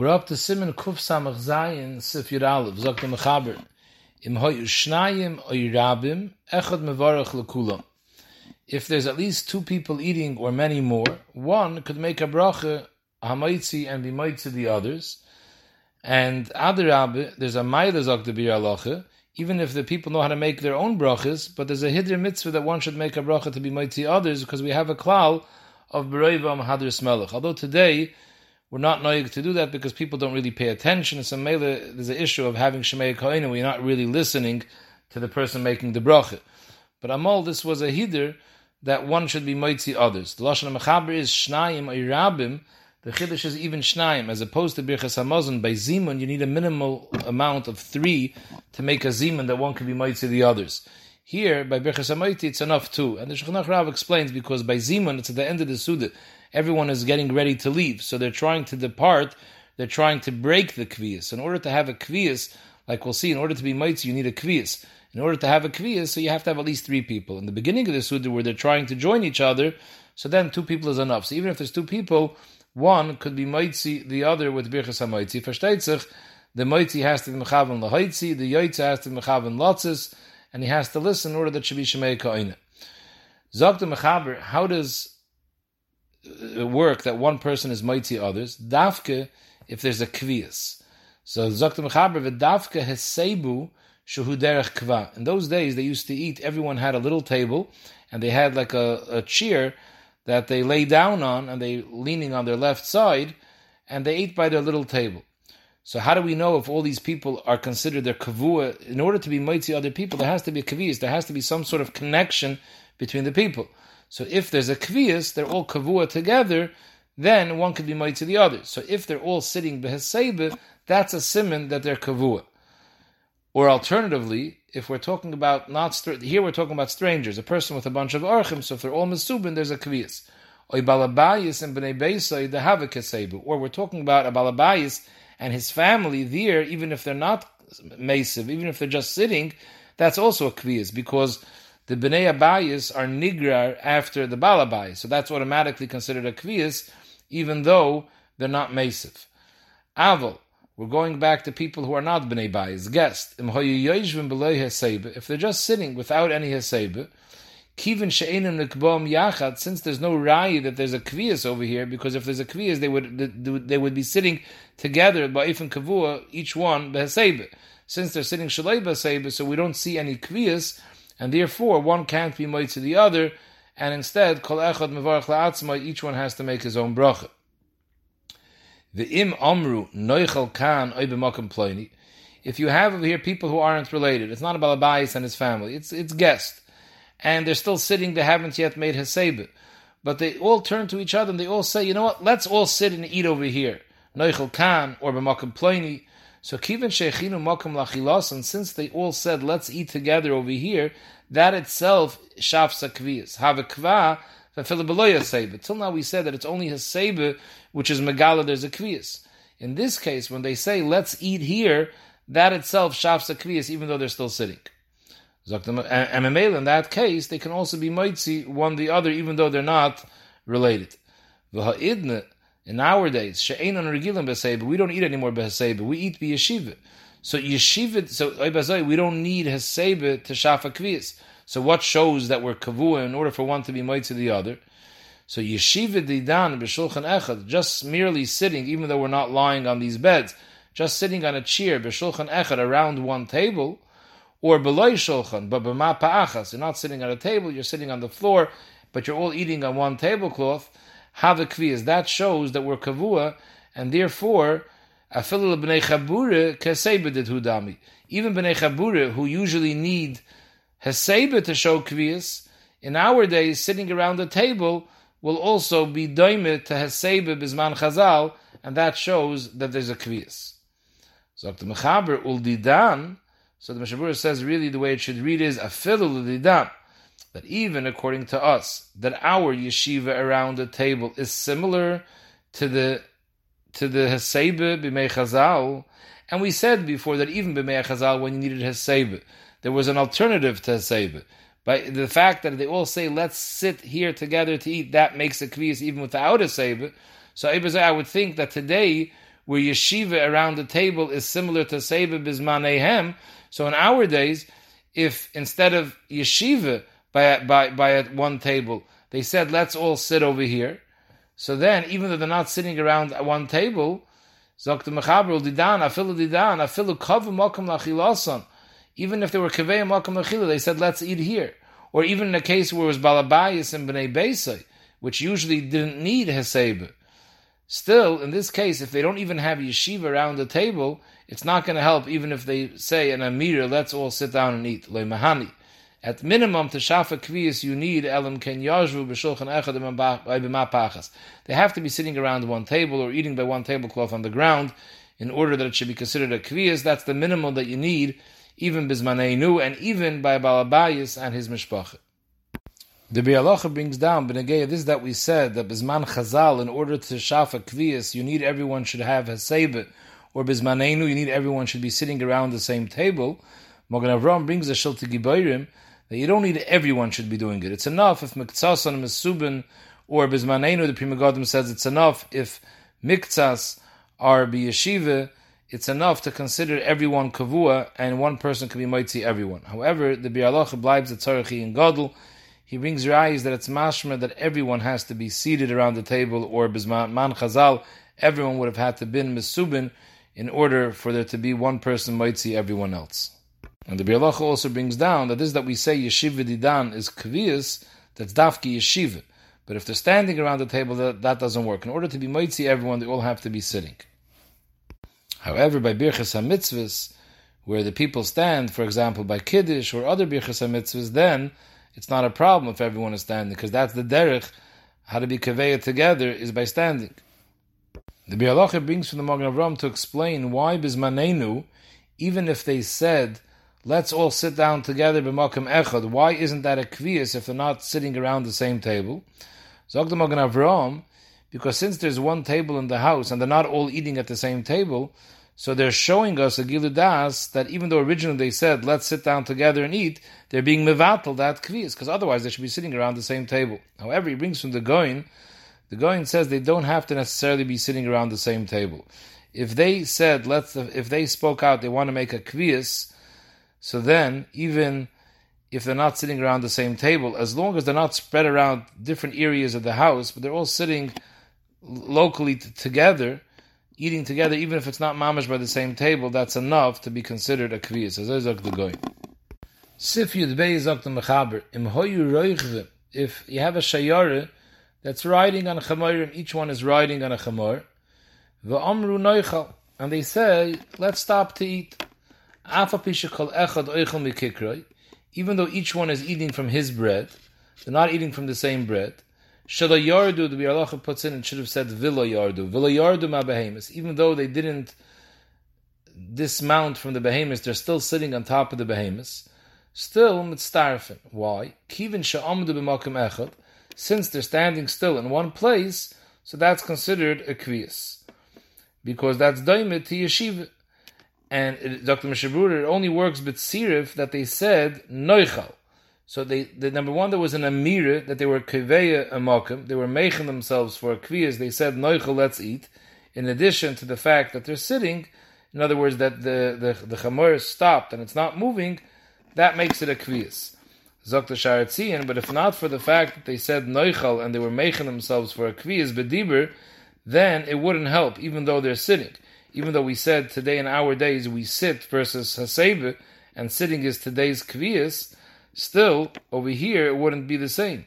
We're up to Siman Kuf Samach Zayin Sif Yud Aleph. Im echad mevarach lekulam. If there's at least two people eating or many more, one could make a bracha, hamaitzi, and be to the others. And adarabbe, there's a ma'ila zok the bir alacha, even if the people know how to make their own brachas, but there's a hidr mitzvah that one should make a bracha to be to others, because we have a klal of bereivam hadris melech. Although today, we're not knowing to do that because people don't really pay attention. So mele, there's an issue of having Shemei Kohen and we're not really listening to the person making the bracha. But Amol, this was a hider that one should be moitzi others. The Lashon Mechaber is Shnayim Irabim. The Chiddush is even Shnayim, as opposed to Birchas Hamazon. By Zimun, you need a minimal amount of three to make a Zimun that one can be moitzi the others. Here, by Birchas Hamoiti, it's enough two. And the Shulchan Rav explains because by Zimun, it's at the end of the Suda everyone is getting ready to leave. So they're trying to depart, they're trying to break the kvias. In order to have a kvias, like we'll see, in order to be mitzvah, you need a kvias. In order to have a kvias, so you have to have at least three people. In the beginning of the Suda, where they're trying to join each other, so then two people is enough. So even if there's two people, one could be mitzi, the other with birchas ha-mitzi. Versteht the mitzi has to be mechavan lahaitzi, the yaitza has to be mechavan lotzis, and he has to listen in order that should be shemei ka'ina. Zog mechaber, how does Uh, work that one person is mighty others, dafke if there's a kvias. So Zokta Mechaber v'dafke hesebu derech kva. In those days, they used to eat. Everyone had a little table, and they had like a, a chair that they lay down on, and they leaning on their left side, and they ate by their little table. So how do we know if all these people are considered their kavua? In order to be mighty other people, there has to be a kavias. There has to be some sort of connection between the people. So if there's a kvias, they're all kavua together, then one could be made to the other. So if they're all sitting behesebe, that's a simon that they're kavua. Or alternatively, if we're talking about not here, we're talking about strangers, a person with a bunch of archim. So if they're all mesubin, there's a kvias. Or balabayis and bnei beisai, a Or we're talking about a balabayis and his family there, even if they're not mesiv, even if they're just sitting, that's also a kvias because the Bnei Abayis are nigrar after the Balabayis. So that's automatically considered a kviyas, even though they're not Mesiv. Aval, we're going back to people who are not Bnei Bayis, guest. If they're just sitting without any Hesebe, Kivin she'enim nekbom yachad, since there's no rai that there's a kviyas over here, because if there's a kviyas, they would they would be sitting together by ifin kavua, each one behesebe. Since they're sitting shalei behesebe, so we don't see any kviyas, and therefore one can't be made to the other, and instead, kol echad mevarach each one has to make his own bracha. The im amru noichel kan oibemakim ploini. If you have over here people who aren't related, it's not about Abayis and his family, it's it's guest, and they're still sitting, they haven't yet made hesebe, but they all turn to each other and they all say, you know what, let's all sit and eat over here. Noichel kan or b'makim ploini. So kivin sheichinu makom lachilas, and since they all said let's eat together over here, that itself shafsa kviyas. Have a kva sebe. Till now we said that it's only his sebe which is megala. There's a kviyas. In this case, when they say let's eat here, that itself shafsa kviyas, even though they're still sitting. And in that case, they can also be moitzi one the other, even though they're not related. In our days, she'enon regilim b'seiba, we don't eat anymore b'seiba, we eat b'yeshiva. So yeshiva, so we don't need heseiba to shafa kvias. So what shows that we're kavua in order for one to be made to the other? So yeshiva didan b'shulchan echad, just merely sitting, even though we're not lying on these beds, just sitting on a chair b'shulchan echad around one table, or beloy shulchan, but b'ma pa'achas, you're not sitting at a table, you're sitting on the floor, but you're all eating on one tablecloth, have a kviyas. That shows that we're kavua, and therefore, afilul b'nei chabure kesebe hudami. Even b'nei chabure, who usually need hesebe to show kviyas, in our days, sitting around the table, will also be doimit to hesebe bisman chazal, and that shows that there's a kviyas. So the mechaber uldidan, so the Mishabura says really the way it should read is afilul uldidan that even according to us, that our yeshiva around the table is similar to the to the Hesebe b'mei Chazal, and we said before that even b'mei Chazal, when you needed Hesebe, there was an alternative to Hesebe. By the fact that they all say, let's sit here together to eat, that makes a kviyas even without a sebe. So I would think that today where yeshiva around the table is similar to seba bismanehem. So in our days, if instead of yeshiva by by by at one table, they said let's all sit over here. So then, even though they're not sitting around at one table, Zok the Mechaber didan afilu didan afilu kavu lachilasan. Even if they were kavei makam lachila, they said let's eat here. Or even in a case where it was balabayas and bnei beisai, which usually didn't need heseba. Still, in this case, if they don't even have yeshiva around the table, it's not going to help even if they say an amir, let's all sit down and eat. Le mahani. At minimum, to shafa kviyas, you need elam ken yajvu b'shulchan echad They have to be sitting around one table or eating by one tablecloth on the ground in order that it should be considered a kviyas. That's the minimum that you need, even bismaneinu, and even by balabayis and his mishpacha. The Bialacha brings down, Benegaya, this that we said, that Bisman Chazal, in order to shafa kviyas, you need everyone should have Hasebet, or Bismanenu, you need everyone should be sitting around the same table. Mogan Avram brings Shil to Gibayrim, that you don't need everyone should be doing it. It's enough if Miktsas on Mesubin or Bismanenu, the Pri Megadim says it's enough if Miktsas are Biyeshiva, it's enough to consider everyone kavua, and one person can be mighty everyone. However, the Bialacha blibes the Tzarachi in Gadol, he brings your eyes that it's mashma that everyone has to be seated around the table, or bisman man chazal, everyone would have had to been misubin in order for there to be one person see everyone else. And the Bialacha also brings down that this that we say yeshiva didan is kvias, that's dafki yeshiva. But if they're standing around the table, that, that doesn't work. In order to be mitzi everyone, they all have to be sitting. However, by birchas mitzvahs, where the people stand, for example, by kiddush or other birchas mitzvahs, then it's not a problem if everyone is standing, because that's the derech, how to be kaveya together is by standing. The Bialacha brings from the Magen Avram to explain why bismanenu, even if they said let's all sit down together b'makom echad. Why isn't that a kvias if they're not sitting around the same table? Zog the Magen because since there's one table in the house and they're not all eating at the same table, so they're showing us a giludas that even though originally they said let's sit down together and eat, they're being mevatel that kvias because otherwise they should be sitting around the same table. However, he brings from the Goin, the Goin says they don't have to necessarily be sitting around the same table. If they said let's, if they spoke out, they want to make a kvias so then, even if they're not sitting around the same table, as long as they're not spread around different areas of the house, but they're all sitting locally t- together, eating together, even if it's not mamish by the same table, that's enough to be considered a kviyas. As the goy. Sif yud the mechaber. If you have a shayare that's riding on a chamorim, each one is riding on a chamor. V'amru noichal, and they say, let's stop to eat even though each one is eating from his bread, they're not eating from the same bread. Shala yardu, the Bialacha puts in, and should have said villa yardu. Villa yardu ma behemoths. Even though they didn't dismount from the behemoths, they're still sitting on top of the behemoths. Still mitztarfen. Why? Kivin sha'amdu b'makom echad. Since they're standing still in one place, so that's considered a kviyas. Because that's daimit to yeshiva and Dr. Mishabur, it only works with sirif that they said noichal. So they, the number one, there was an amira that they were keveya amakim. They were making themselves for kviyas. They said noichal, let's eat. In addition to the fact that they're sitting, in other words, that the the the chamor stopped and it's not moving, that makes it a kviyas. Zokta Sharatzian, but if not for the fact that they said noichal and they were making themselves for a kviyas bediber, then it wouldn't help, even though they're sitting even though we said today in our days we sit versus hasebe, and sitting is today's kviyas, still over here it wouldn't be the same.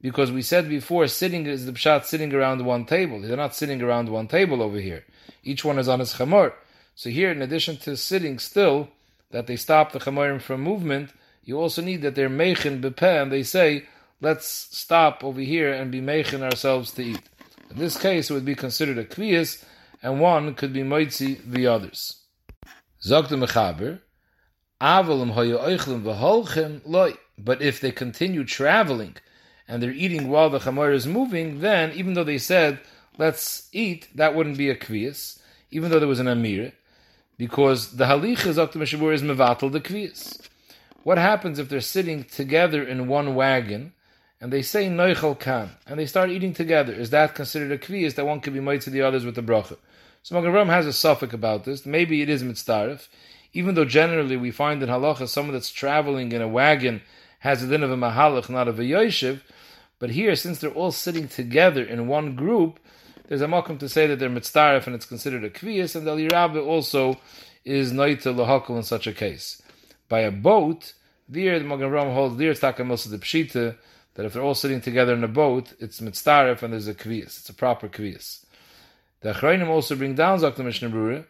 Because we said before, sitting is the pshat sitting around one table. They're not sitting around one table over here. Each one is on his chamor. So here, in addition to sitting still, that they stop the chamorim from movement, you also need that they're mechin bepeh, and they say, let's stop over here and be mechin ourselves to eat. In this case, it would be considered a kviyas, and one could be moitzi the others. Zog the mechaber, avalim hoyo oichlim loy. But if they continue traveling and they're eating while the chamor is moving, then even though they said let's eat, that wouldn't be a kviyas, even though there was an amir, because the halich is the meshavur is mevatel the kviyas. What happens if they're sitting together in one wagon? and they say noichel kan, and they start eating together, is that considered a kviyas that one could be made to the others with the bracha? So Magen Avraham has a suffix about this. Maybe it is mitzdarif, even though generally we find in halacha someone that's traveling in a wagon has a din of a mahalach, not of a yoshev. But here, since they're all sitting together in one group, there's a makom to say that they're mitzdarif and it's considered a kviyas, and the Yirabe also is noita lahakal in such a case. By a boat, there the Magen Avraham holds there it's takamos the pshita that if they're all sitting together in a boat, it's mitzdarif and there's a kviyas. It's a proper kviyas. The Achrayim also bring down Zok the Mishnah Brura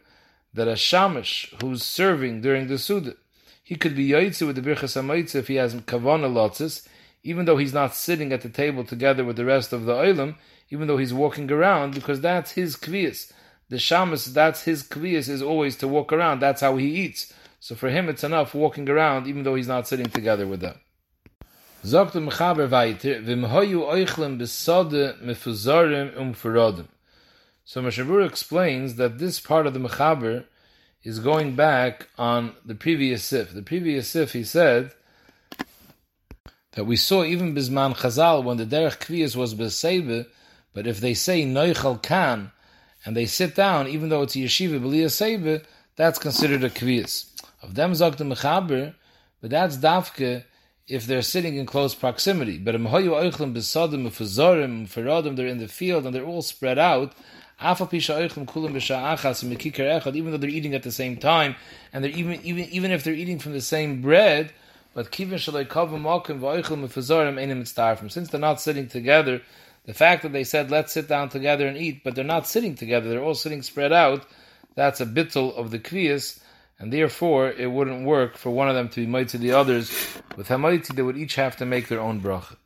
that a shamish who's serving during the Suda, he could be yaitzi with the Birchas HaMaitze if he has kavana lotzis, even though he's not sitting at the table together with the rest of the oilam, even though he's walking around, because that's his kviyas. The shamus, that's his kviyas, is always to walk around. That's how he eats. So for him, it's enough walking around, even though he's not sitting together with them. Zogt Mechaber weiter, v'im hoyu besode mefuzorim umfurodim. So Mashabur explains that this part of the Mechaber is going back on the previous sif. The previous sif, he said, that we saw even Bisman Chazal when the Derech Kviyas was Besebe, but if they say Noichel Kan, and they sit down, even though it's yeshiva B'liya Sebe, that's considered a Kviyas. Of them Zog the Mechaber, but that's Davke if they're sitting in close proximity. But they're in the field and they're all spread out, even though they're eating at the same time, and they're even even even if they're eating from the same bread, but since they're not sitting together, the fact that they said let's sit down together and eat, but they're not sitting together, they're all sitting spread out, that's a bittel of the kriyas, and therefore it wouldn't work for one of them to be mighty to the others. With hamaiti, they would each have to make their own bracha.